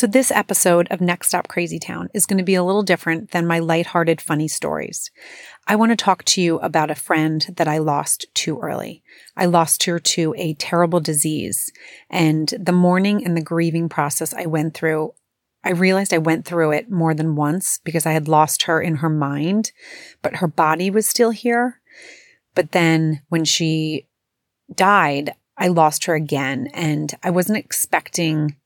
So, this episode of Next Stop Crazy Town is going to be a little different than my lighthearted, funny stories. I want to talk to you about a friend that I lost too early. I lost her to a terrible disease. And the mourning and the grieving process I went through, I realized I went through it more than once because I had lost her in her mind, but her body was still here. But then when she died, I lost her again. And I wasn't expecting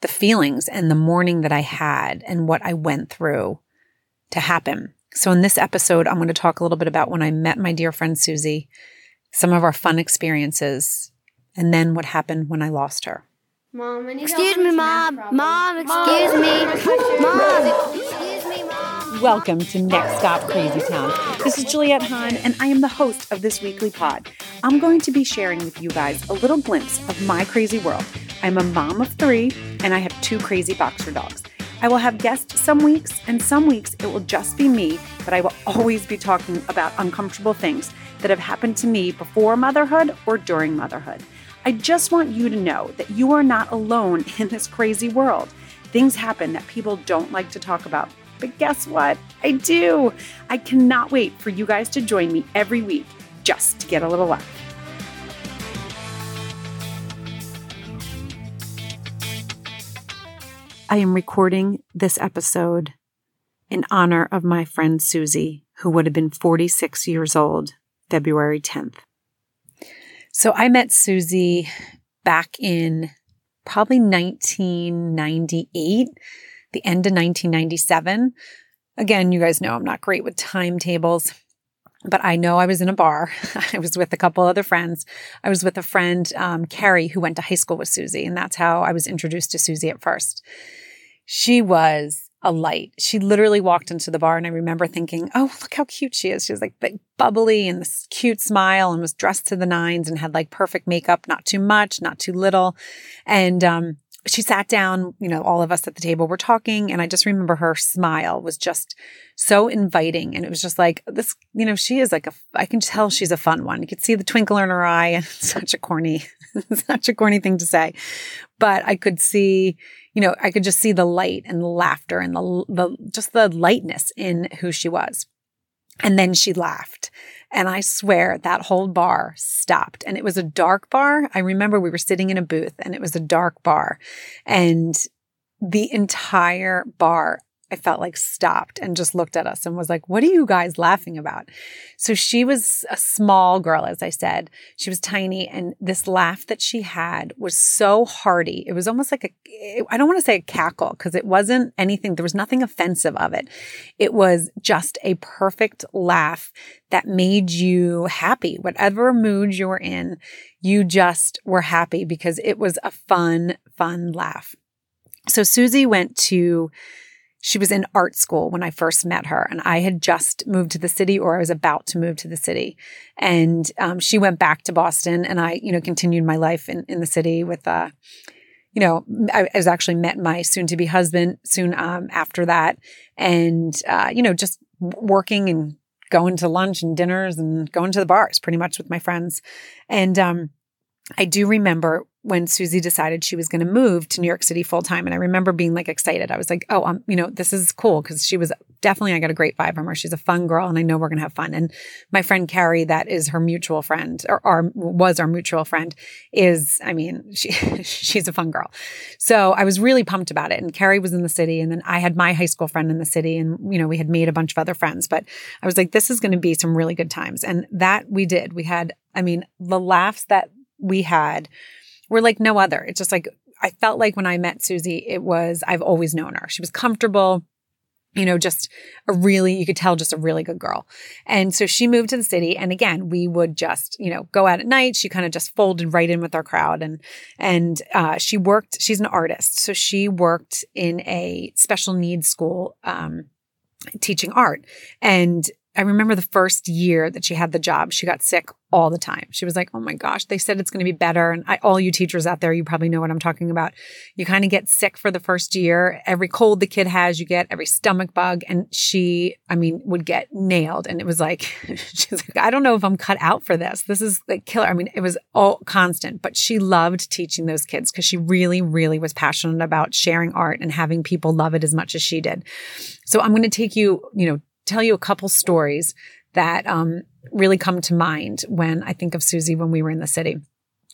the feelings and the mourning that I had and what I went through to happen. So, in this episode, I'm going to talk a little bit about when I met my dear friend Susie, some of our fun experiences, and then what happened when I lost her. Mom, excuse me, mom. Mom, excuse me. Mom, excuse me, mom. Welcome to Next Stop Crazy Town. This is Juliet Hahn, and I am the host of this weekly pod. I'm going to be sharing with you guys a little glimpse of my crazy world. I'm a mom of three, and I have two crazy boxer dogs. I will have guests some weeks, and some weeks it will just be me, but I will always be talking about uncomfortable things that have happened to me before motherhood or during motherhood. I just want you to know that you are not alone in this crazy world. Things happen that people don't like to talk about. But guess what? I do. I cannot wait for you guys to join me every week just to get a little laugh. I am recording this episode in honor of my friend Susie, who would have been 46 years old February 10th. So I met Susie back in probably 1998, the end of 1997. Again, you guys know I'm not great with timetables but I know I was in a bar. I was with a couple other friends. I was with a friend, um, Carrie, who went to high school with Susie. And that's how I was introduced to Susie at first. She was a light. She literally walked into the bar and I remember thinking, oh, look how cute she is. She was like big, bubbly and this cute smile and was dressed to the nines and had like perfect makeup, not too much, not too little. And, um, she sat down, you know, all of us at the table were talking. And I just remember her smile was just so inviting. And it was just like this, you know, she is like a, I can tell she's a fun one. You could see the twinkle in her eye and such a corny, such a corny thing to say. But I could see, you know, I could just see the light and the laughter and the, the, just the lightness in who she was. And then she laughed. And I swear that whole bar stopped. And it was a dark bar. I remember we were sitting in a booth and it was a dark bar. And the entire bar I felt like stopped and just looked at us and was like, what are you guys laughing about? So she was a small girl, as I said. She was tiny. And this laugh that she had was so hearty. It was almost like a, I don't want to say a cackle because it wasn't anything, there was nothing offensive of it. It was just a perfect laugh that made you happy. Whatever mood you were in, you just were happy because it was a fun, fun laugh. So Susie went to she was in art school when I first met her, and I had just moved to the city, or I was about to move to the city. And um, she went back to Boston, and I, you know, continued my life in, in the city with, uh, you know, I, I was actually met my soon-to-be husband soon um, after that, and uh, you know, just working and going to lunch and dinners and going to the bars, pretty much with my friends, and um, I do remember when Susie decided she was going to move to New York City full time. And I remember being like excited. I was like, oh, um, you know, this is cool because she was definitely, I got a great vibe from her. She's a fun girl and I know we're going to have fun. And my friend Carrie, that is her mutual friend or was our mutual friend is, I mean, she, she's a fun girl. So I was really pumped about it. And Carrie was in the city and then I had my high school friend in the city and, you know, we had made a bunch of other friends, but I was like, this is going to be some really good times. And that we did. We had, I mean, the laughs that we had were like no other. It's just like, I felt like when I met Susie, it was, I've always known her. She was comfortable, you know, just a really, you could tell just a really good girl. And so she moved to the city. And again, we would just, you know, go out at night. She kind of just folded right in with our crowd. And, and, uh, she worked, she's an artist. So she worked in a special needs school, um, teaching art. And I remember the first year that she had the job, she got sick all the time. She was like, Oh my gosh, they said it's going to be better. And I, all you teachers out there, you probably know what I'm talking about. You kind of get sick for the first year. Every cold the kid has, you get every stomach bug. And she, I mean, would get nailed. And it was like, she's like, I don't know if I'm cut out for this. This is the killer. I mean, it was all constant, but she loved teaching those kids because she really, really was passionate about sharing art and having people love it as much as she did. So I'm going to take you, you know, tell you a couple stories that um, really come to mind when I think of Susie when we were in the city.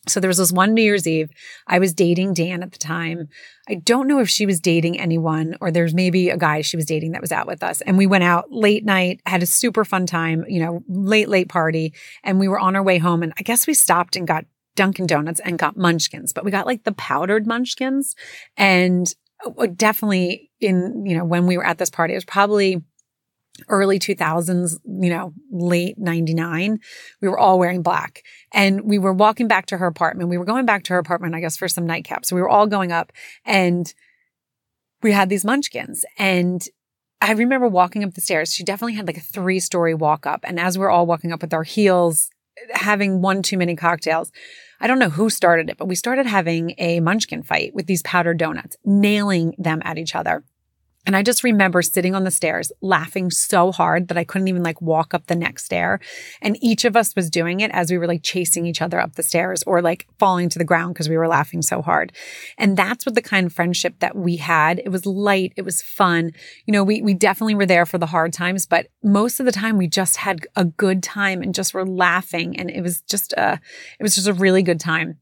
So there was this one New Year's Eve. I was dating Dan at the time. I don't know if she was dating anyone or there's maybe a guy she was dating that was out with us. And we went out late night, had a super fun time, you know, late, late party. And we were on our way home. And I guess we stopped and got Dunkin' Donuts and got munchkins, but we got like the powdered munchkins. And uh, definitely in, you know, when we were at this party, it was probably early 2000s, you know, late 99, we were all wearing black. And we were walking back to her apartment. We were going back to her apartment, I guess, for some nightcaps. So we were all going up and we had these munchkins. And I remember walking up the stairs. She definitely had like a three story walk up. And as we're all walking up with our heels, having one too many cocktails, I don't know who started it, but we started having a munchkin fight with these powdered donuts, nailing them at each other. And I just remember sitting on the stairs laughing so hard that I couldn't even like walk up the next stair. And each of us was doing it as we were like chasing each other up the stairs or like falling to the ground because we were laughing so hard. And that's what the kind of friendship that we had. It was light. It was fun. You know, we, we definitely were there for the hard times, but most of the time we just had a good time and just were laughing. And it was just a, it was just a really good time.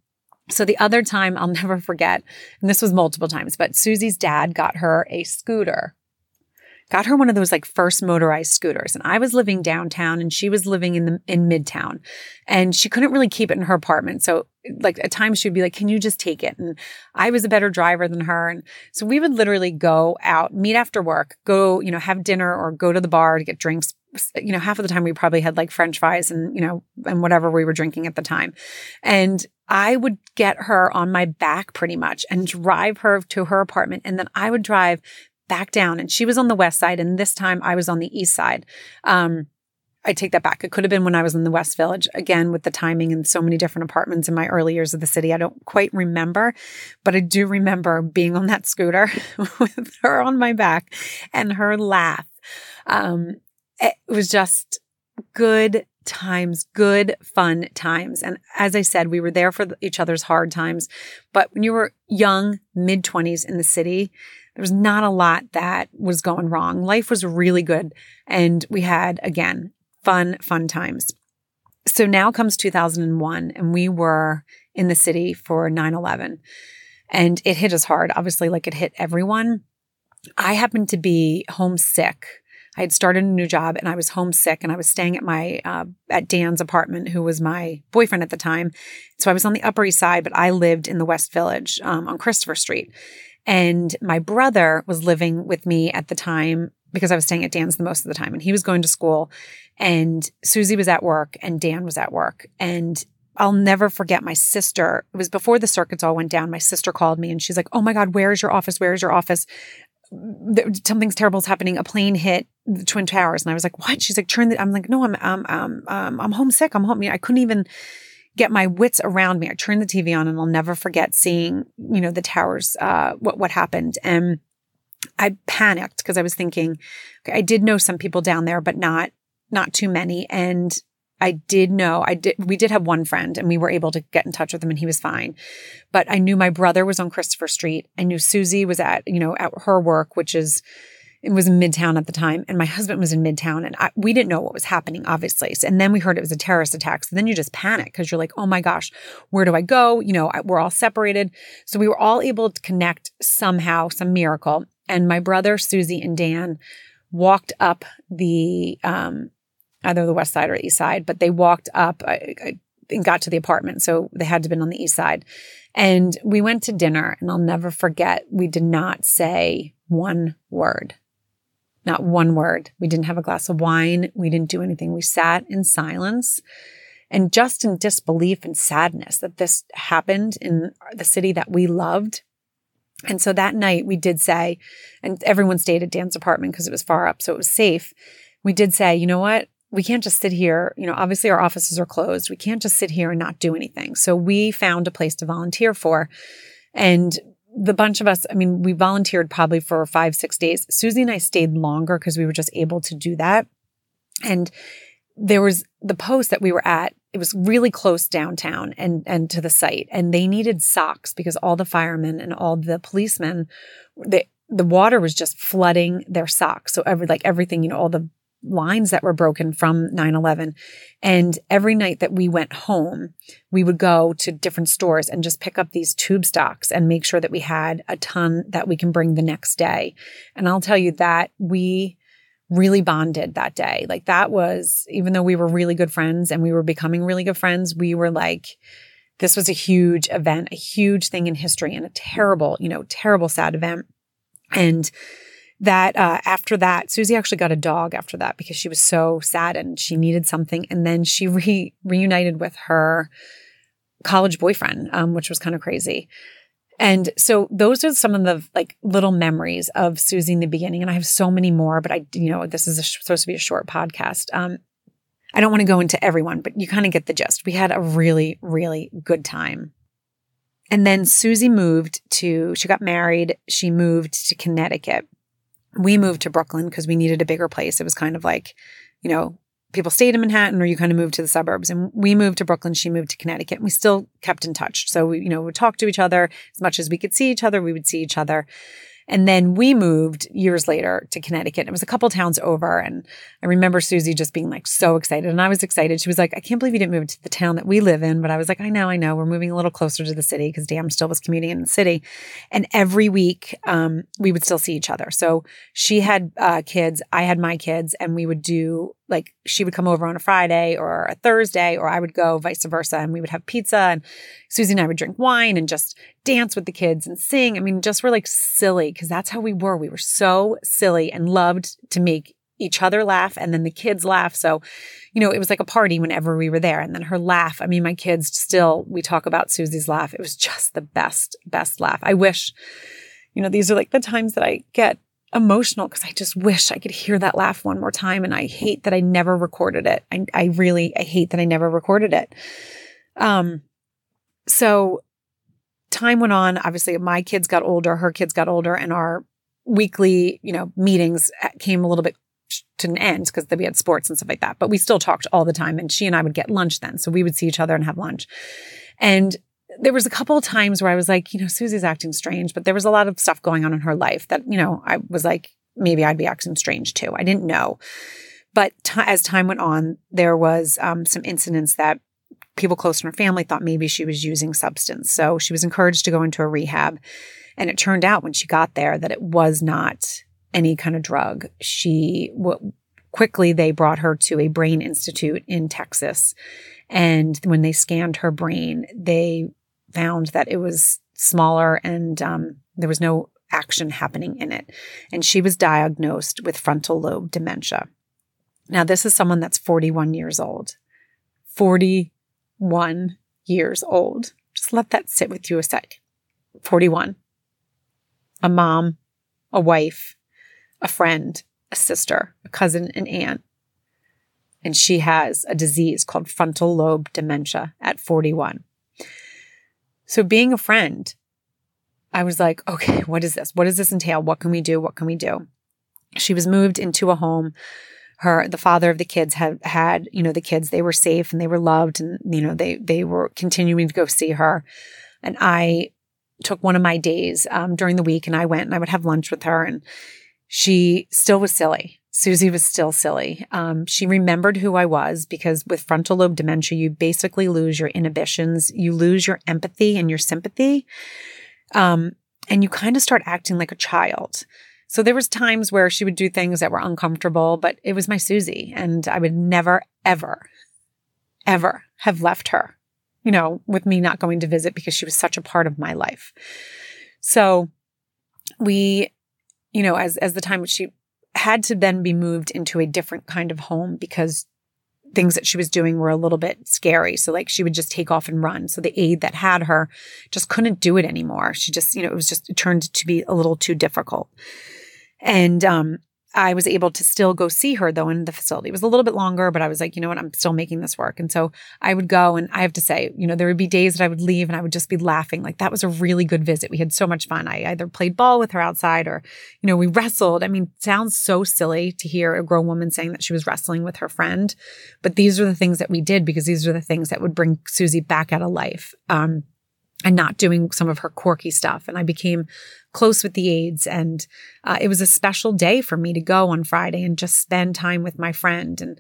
So the other time I'll never forget, and this was multiple times, but Susie's dad got her a scooter. Got her one of those like first motorized scooters. And I was living downtown and she was living in the in midtown. And she couldn't really keep it in her apartment. So like at times she'd be like, Can you just take it? And I was a better driver than her. And so we would literally go out, meet after work, go, you know, have dinner or go to the bar to get drinks you know, half of the time we probably had like french fries and, you know, and whatever we were drinking at the time. And I would get her on my back pretty much and drive her to her apartment. And then I would drive back down. And she was on the west side. And this time I was on the east side. Um, I take that back. It could have been when I was in the West Village, again, with the timing and so many different apartments in my early years of the city. I don't quite remember, but I do remember being on that scooter with her on my back and her laugh. Um, it was just good times, good, fun times. And as I said, we were there for each other's hard times. But when you were young, mid 20s in the city, there was not a lot that was going wrong. Life was really good. And we had, again, fun, fun times. So now comes 2001, and we were in the city for 9 11. And it hit us hard, obviously, like it hit everyone. I happened to be homesick I had started a new job and I was homesick and I was staying at my uh, at Dan's apartment, who was my boyfriend at the time. So I was on the Upper East Side, but I lived in the West Village um, on Christopher Street. And my brother was living with me at the time because I was staying at Dan's the most of the time, and he was going to school. And Susie was at work, and Dan was at work, and I'll never forget my sister. It was before the circuits all went down. My sister called me and she's like, Oh my God, where is your office? Where is your office? Something's terrible is happening. A plane hit the Twin Towers. And I was like, what? She's like, turn the, I'm like, no, I'm, um, um, um, I'm homesick. I'm home. I couldn't even get my wits around me. I turned the TV on and I'll never forget seeing, you know, the towers, uh, what, what happened. And I panicked because I was thinking, okay, I did know some people down there, but not, not too many. And I did know I did we did have one friend and we were able to get in touch with him and he was fine. But I knew my brother was on Christopher Street. I knew Susie was at, you know, at her work, which is it was in Midtown at the time, and my husband was in Midtown, and I, we didn't know what was happening, obviously. So, and then we heard it was a terrorist attack. So then you just panic because you're like, oh my gosh, where do I go? You know, I, we're all separated. So we were all able to connect somehow, some miracle. And my brother, Susie, and Dan walked up the um, either the west side or east side, but they walked up and got to the apartment. So they had to have been on the east side. And we went to dinner, and I'll never forget, we did not say one word. Not one word. We didn't have a glass of wine. We didn't do anything. We sat in silence and just in disbelief and sadness that this happened in the city that we loved. And so that night we did say, and everyone stayed at Dan's apartment because it was far up, so it was safe we did say, you know what? We can't just sit here. You know, obviously our offices are closed. We can't just sit here and not do anything. So we found a place to volunteer for. And the bunch of us, I mean, we volunteered probably for five, six days. Susie and I stayed longer because we were just able to do that. And there was the post that we were at. It was really close downtown and, and to the site. And they needed socks because all the firemen and all the policemen, the, the water was just flooding their socks. So every, like everything, you know, all the lines that were broken from 9-11 and every night that we went home we would go to different stores and just pick up these tube stocks and make sure that we had a ton that we can bring the next day. And i'll tell you that we really bonded that day. Like that was even though we were really good friends and we were becoming really good friends we were like this was a huge event a huge thing in history and a terrible you know terrible sad event. And that uh, after that, Susie actually got a dog after that because she was so sad and she needed something. And then she re- reunited with her college boyfriend, um, which was kind of crazy. And so those are some of the like little memories of Susie in the beginning. And I have so many more, but I, you know, this is a, supposed to be a short podcast. Um, I don't want to go into everyone, but you kind of get the gist. We had a really, really good time. And then Susie moved to, she got married. She moved to Connecticut we moved to Brooklyn because we needed a bigger place. It was kind of like, you know, people stayed in Manhattan or you kind of moved to the suburbs. And we moved to Brooklyn. She moved to Connecticut. And we still kept in touch. So we, you know, would talk to each other as much as we could see each other. We would see each other. And then we moved years later to Connecticut. It was a couple towns over. And I remember Susie just being like so excited. And I was excited. She was like, I can't believe you didn't move to the town that we live in. But I was like, I know, I know. We're moving a little closer to the city because Dan still was commuting in the city. And every week, um, we would still see each other. So she had uh, kids, I had my kids, and we would do like she would come over on a Friday or a Thursday, or I would go vice versa, and we would have pizza, and Susie and I would drink wine and just dance with the kids and sing. I mean, just we're like silly because that's how we were. We were so silly and loved to make each other laugh and then the kids laugh. So, you know, it was like a party whenever we were there. And then her laugh. I mean, my kids still, we talk about Susie's laugh. It was just the best, best laugh. I wish, you know, these are like the times that I get emotional because I just wish I could hear that laugh one more time. And I hate that I never recorded it. I, I really, I hate that I never recorded it. Um, so time went on. Obviously, my kids got older, her kids got older, and our weekly, you know, meetings came a little bit to an end because we had sports and stuff like that. But we still talked all the time, and she and I would get lunch then, so we would see each other and have lunch. And there was a couple of times where I was like, you know, Susie's acting strange, but there was a lot of stuff going on in her life that, you know, I was like, maybe I'd be acting strange too. I didn't know. But t- as time went on, there was um, some incidents that people close to her family thought maybe she was using substance. So she was encouraged to go into a rehab. And it turned out when she got there that it was not any kind of drug. She w- quickly they brought her to a brain institute in Texas. And when they scanned her brain, they found that it was smaller and um, there was no action happening in it. And she was diagnosed with frontal lobe dementia. Now, this is someone that's 41 years old. 41 years old. Just let that sit with you a sec. 41. A mom, a wife, a friend, a sister, a cousin, an aunt. And she has a disease called frontal lobe dementia at 41. So being a friend, I was like, okay, what is this? What does this entail? What can we do? What can we do? She was moved into a home. Her, the father of the kids had had, you know, the kids, they were safe and they were loved and, you know, they, they were continuing to go see her. And I took one of my days um, during the week and I went and I would have lunch with her and she still was silly. Susie was still silly. Um, she remembered who I was because with frontal lobe dementia, you basically lose your inhibitions, you lose your empathy and your sympathy, um, and you kind of start acting like a child. So there was times where she would do things that were uncomfortable, but it was my Susie, and I would never, ever, ever have left her, you know, with me not going to visit because she was such a part of my life. So we, you know, as as the time she had to then be moved into a different kind of home because things that she was doing were a little bit scary. So like she would just take off and run. So the aide that had her just couldn't do it anymore. She just, you know, it was just it turned to be a little too difficult. And um I was able to still go see her though in the facility. It was a little bit longer, but I was like, you know what, I'm still making this work. And so I would go and I have to say, you know, there would be days that I would leave and I would just be laughing. Like that was a really good visit. We had so much fun. I either played ball with her outside or, you know, we wrestled. I mean, sounds so silly to hear a grown woman saying that she was wrestling with her friend, but these are the things that we did because these are the things that would bring Susie back out of life. Um, and not doing some of her quirky stuff. And I became close with the aides. And uh, it was a special day for me to go on Friday and just spend time with my friend. And,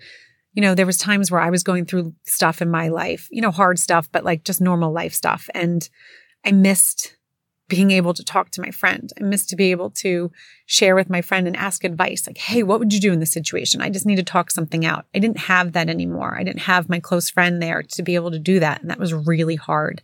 you know, there was times where I was going through stuff in my life, you know, hard stuff, but like just normal life stuff. And I missed being able to talk to my friend. I missed to be able to share with my friend and ask advice like, hey, what would you do in this situation? I just need to talk something out. I didn't have that anymore. I didn't have my close friend there to be able to do that. And that was really hard.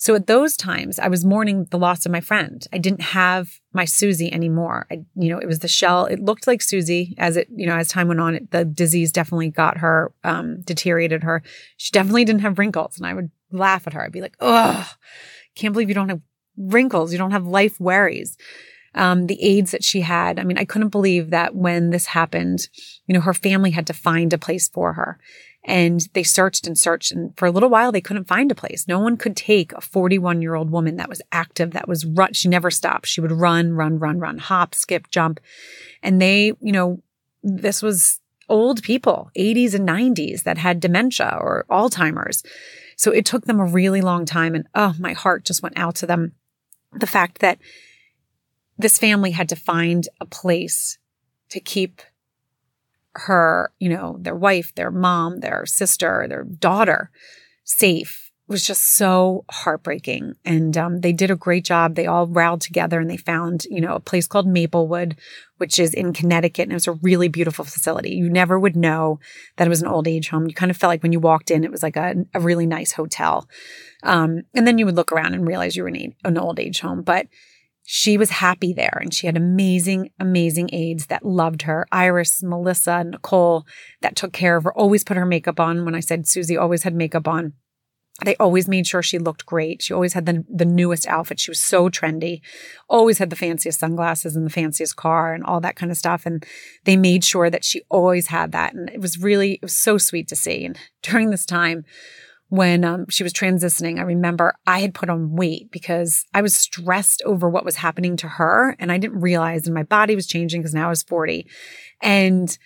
So at those times, I was mourning the loss of my friend. I didn't have my Susie anymore. I, you know, it was the shell. It looked like Susie as it, you know, as time went on, it, the disease definitely got her, um, deteriorated her. She definitely didn't have wrinkles. And I would laugh at her. I'd be like, oh, can't believe you don't have wrinkles. You don't have life worries. Um, the aides that she had. I mean, I couldn't believe that when this happened, you know, her family had to find a place for her. And they searched and searched. And for a little while, they couldn't find a place. No one could take a 41 year old woman that was active, that was run. She never stopped. She would run, run, run, run, hop, skip, jump. And they, you know, this was old people, 80s and 90s that had dementia or Alzheimer's. So it took them a really long time. And oh, my heart just went out to them. The fact that this family had to find a place to keep her, you know, their wife, their mom, their sister, their daughter safe was just so heartbreaking. And um, they did a great job. They all rallied together and they found, you know, a place called Maplewood, which is in Connecticut. And it was a really beautiful facility. You never would know that it was an old age home. You kind of felt like when you walked in, it was like a, a really nice hotel. Um, and then you would look around and realize you were in an old age home. But she was happy there and she had amazing, amazing aides that loved her. Iris, Melissa, Nicole that took care of her, always put her makeup on. When I said Susie always had makeup on, they always made sure she looked great. She always had the, the newest outfit. She was so trendy, always had the fanciest sunglasses and the fanciest car and all that kind of stuff. And they made sure that she always had that. And it was really, it was so sweet to see. And during this time, when um, she was transitioning, I remember I had put on weight because I was stressed over what was happening to her. And I didn't realize and my body was changing because now I was 40. And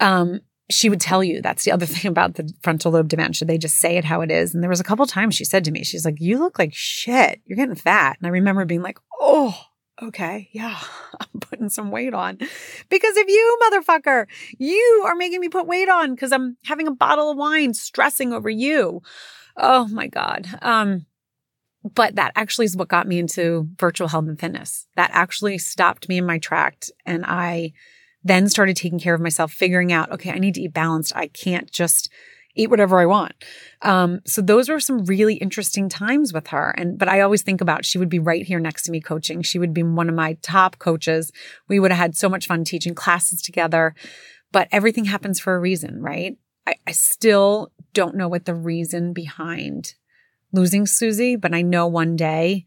um, she would tell you that's the other thing about the frontal lobe dementia. They just say it how it is. And there was a couple times she said to me, she's like, You look like shit. You're getting fat. And I remember being like, Oh, okay, yeah, I'm putting some weight on. Because of you, motherfucker, you are making me put weight on because I'm having a bottle of wine, stressing over you. Oh my God. Um, but that actually is what got me into virtual health and fitness. That actually stopped me in my track. And I then started taking care of myself, figuring out, okay, I need to eat balanced. I can't just eat whatever I want. Um, so those were some really interesting times with her. And but I always think about she would be right here next to me coaching. She would be one of my top coaches. We would have had so much fun teaching classes together. But everything happens for a reason, right? I, I still don't know what the reason behind losing Susie, but I know one day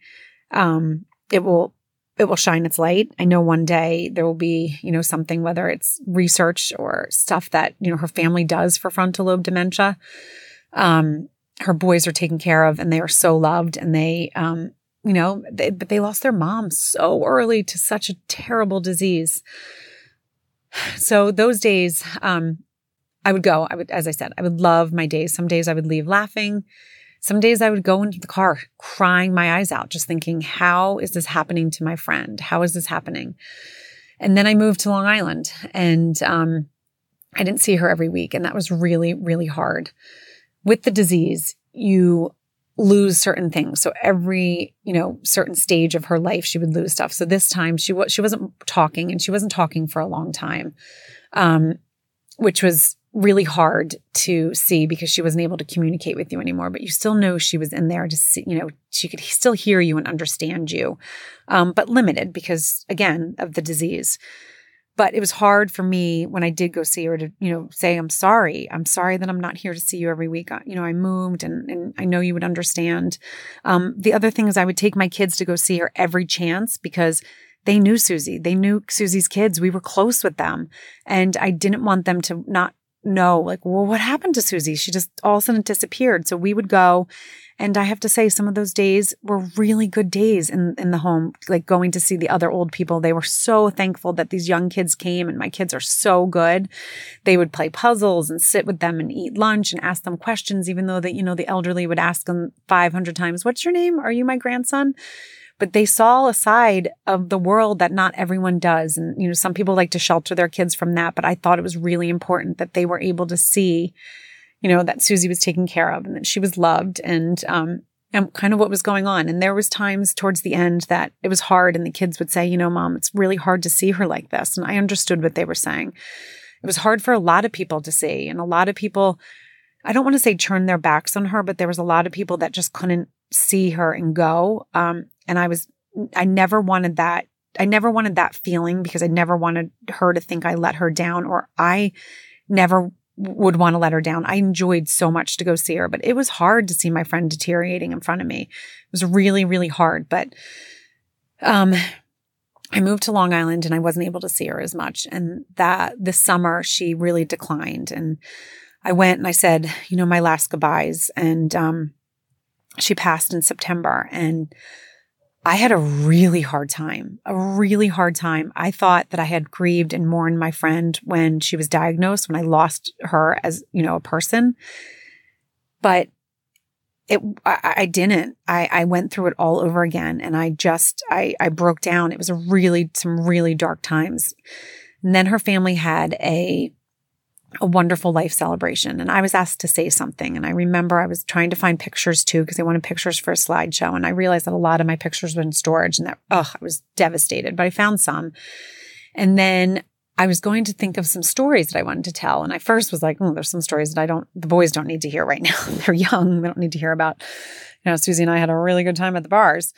um, it will it will shine its light. I know one day there will be, you know, something, whether it's research or stuff that, you know, her family does for frontal lobe dementia. Um, her boys are taken care of and they are so loved and they, um, you know, they, but they lost their mom so early to such a terrible disease. So those days, um, I would go, I would, as I said, I would love my days. Some days I would leave laughing. Some days I would go into the car crying my eyes out, just thinking, how is this happening to my friend? How is this happening? And then I moved to Long Island and um, I didn't see her every week. And that was really, really hard. With the disease, you lose certain things. So every, you know, certain stage of her life, she would lose stuff. So this time she was, she wasn't talking and she wasn't talking for a long time. Um, which was really hard to see because she wasn't able to communicate with you anymore, but you still know she was in there to see, you know, she could still hear you and understand you, um, but limited because, again, of the disease. But it was hard for me when I did go see her to, you know, say, I'm sorry. I'm sorry that I'm not here to see you every week. You know, I moved and, and I know you would understand. Um, the other thing is I would take my kids to go see her every chance because they knew Susie. They knew Susie's kids. We were close with them. And I didn't want them to not know, like, well, what happened to Susie? She just all of a sudden disappeared. So we would go. And I have to say, some of those days were really good days in, in the home, like going to see the other old people. They were so thankful that these young kids came and my kids are so good. They would play puzzles and sit with them and eat lunch and ask them questions, even though that, you know, the elderly would ask them 500 times, what's your name? Are you my grandson? But they saw a side of the world that not everyone does. And, you know, some people like to shelter their kids from that, but I thought it was really important that they were able to see, you know, that Susie was taken care of and that she was loved and, um, and kind of what was going on. And there was times towards the end that it was hard and the kids would say, you know, mom, it's really hard to see her like this. And I understood what they were saying. It was hard for a lot of people to see and a lot of people, I don't want to say turn their backs on her, but there was a lot of people that just couldn't see her and go. Um, and I was, I never wanted that. I never wanted that feeling because I never wanted her to think I let her down or I never would want to let her down. I enjoyed so much to go see her, but it was hard to see my friend deteriorating in front of me. It was really, really hard. But, um, I moved to Long Island and I wasn't able to see her as much. And that this summer she really declined. And I went and I said, you know, my last goodbyes. And, um, she passed in September and I had a really hard time, a really hard time. I thought that I had grieved and mourned my friend when she was diagnosed, when I lost her as, you know, a person. But it, I, I didn't. I, I went through it all over again and I just, I, I broke down. It was really, some really dark times. And then her family had a a wonderful life celebration. And I was asked to say something. And I remember I was trying to find pictures too, because I wanted pictures for a slideshow. And I realized that a lot of my pictures were in storage and that, oh, I was devastated, but I found some. And then I was going to think of some stories that I wanted to tell. And I first was like, oh, there's some stories that I don't, the boys don't need to hear right now. They're young. They don't need to hear about, you know, Susie and I had a really good time at the bars.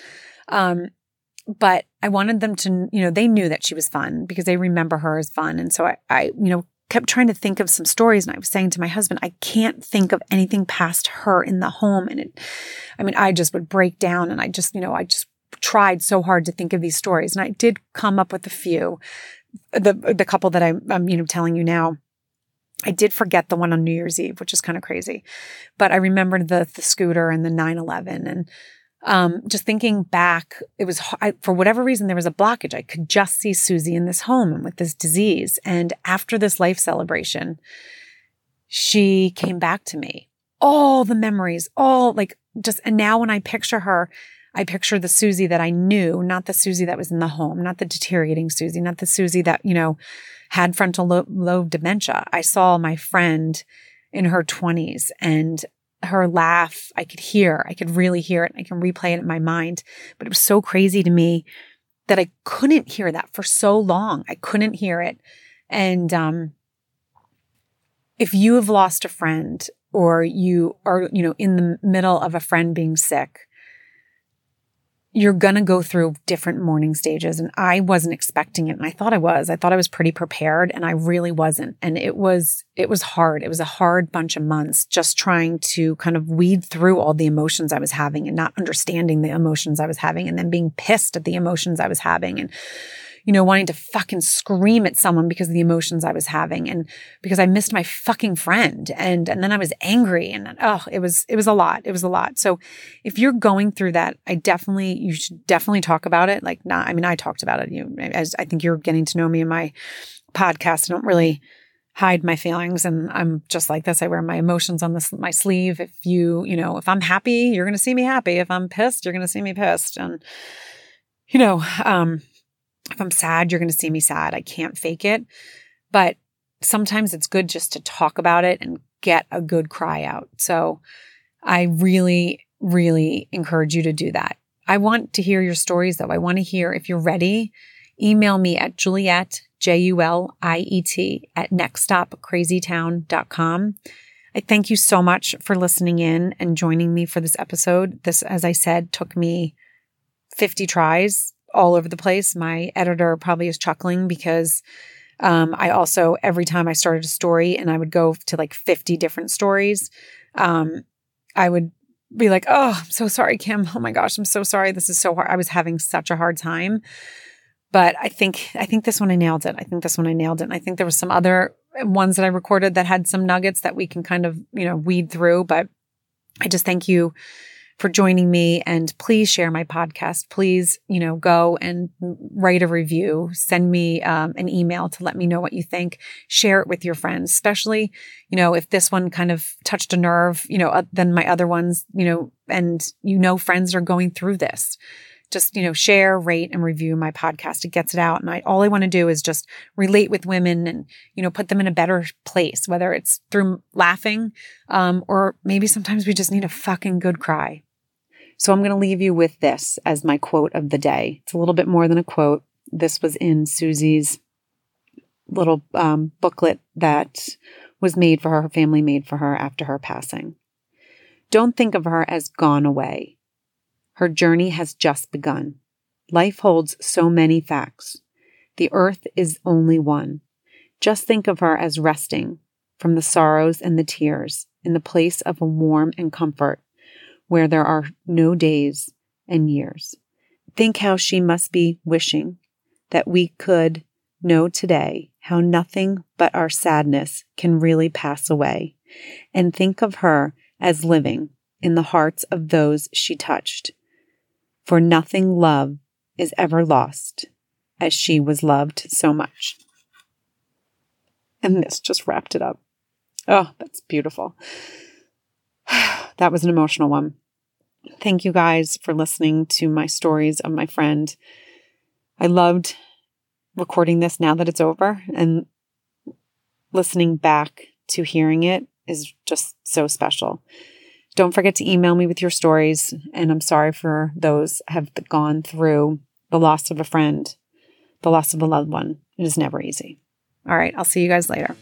Um, but I wanted them to, you know, they knew that she was fun because they remember her as fun. And so I, I, you know, kept trying to think of some stories and I was saying to my husband, I can't think of anything past her in the home. And it, I mean, I just would break down and I just, you know, I just tried so hard to think of these stories. And I did come up with a few. The, the couple that I, I'm, you know, telling you now, I did forget the one on New Year's Eve, which is kind of crazy, but I remembered the, the scooter and the 9-11 and, um, just thinking back, it was I, for whatever reason there was a blockage. I could just see Susie in this home and with this disease. And after this life celebration, she came back to me. All the memories, all like just, and now when I picture her, I picture the Susie that I knew, not the Susie that was in the home, not the deteriorating Susie, not the Susie that, you know, had frontal lobe dementia. I saw my friend in her 20s and her laugh. I could hear, I could really hear it. I can replay it in my mind. But it was so crazy to me that I couldn't hear that for so long. I couldn't hear it. And um, if you have lost a friend or you are, you know, in the middle of a friend being sick, you're going to go through different mourning stages. And I wasn't expecting it. And I thought I was. I thought I was pretty prepared and I really wasn't. And it was, it was hard. It was a hard bunch of months just trying to kind of weed through all the emotions I was having and not understanding the emotions I was having and then being pissed at the emotions I was having and you know, wanting to fucking scream at someone because of the emotions I was having and because I missed my fucking friend. And, and then I was angry and oh, it was, it was a lot. It was a lot. So if you're going through that, I definitely, you should definitely talk about it. Like not, I mean, I talked about it. You, as I think you're getting to know me in my podcast. I don't really, hide my feelings and I'm just like this. I wear my emotions on this my sleeve. If you, you know, if I'm happy, you're going to see me happy. If I'm pissed, you're going to see me pissed. And you know, um if I'm sad, you're going to see me sad. I can't fake it. But sometimes it's good just to talk about it and get a good cry out. So I really, really encourage you to do that. I want to hear your stories though. I want to hear if you're ready, email me at Juliet, J U L I E T, at nextstopcrazytown.com. I thank you so much for listening in and joining me for this episode. This, as I said, took me 50 tries all over the place. My editor probably is chuckling because um, I also, every time I started a story and I would go to like 50 different stories, um, I would be like, oh, I'm so sorry, Kim. Oh my gosh, I'm so sorry. This is so hard. I was having such a hard time. but I think I think this one I nailed it. I think this one I nailed it. And I think there was some other ones that I recorded that had some nuggets that we can kind of, you know, weed through, but I just thank you for joining me and please share my podcast. Please, you know, go and write a review, send me um, an email to let me know what you think, share it with your friends, especially, you know, if this one kind of touched a nerve, you know, uh, than my other ones, you know, and you know, friends are going through this just, you know, share, rate and review my podcast. It gets it out. And I, all I want to do is just relate with women and, you know, put them in a better place, whether it's through laughing, um, or maybe sometimes we just need a fucking good cry. So I'm going to leave you with this as my quote of the day. It's a little bit more than a quote. This was in Susie's little um, booklet that was made for her, her family made for her after her passing. Don't think of her as gone away. Her journey has just begun. Life holds so many facts. The earth is only one. Just think of her as resting from the sorrows and the tears in the place of a warm and comfort where there are no days and years. Think how she must be wishing that we could know today how nothing but our sadness can really pass away, and think of her as living in the hearts of those she touched for nothing love is ever lost as she was loved so much. And this just wrapped it up. Oh, that's beautiful. that was an emotional one. Thank you guys for listening to my stories of my friend. I loved recording this now that it's over and listening back to hearing it is just so special. Don't forget to email me with your stories. And I'm sorry for those have gone through the loss of a friend, the loss of a loved one. It is never easy. All right, I'll see you guys later.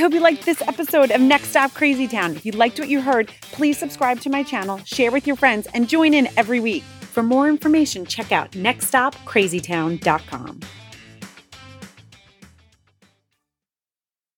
Hope you liked this episode of Next Stop Crazy Town. If you liked what you heard, please subscribe to my channel, share with your friends, and join in every week. For more information, check out nextstopcrazytown.com.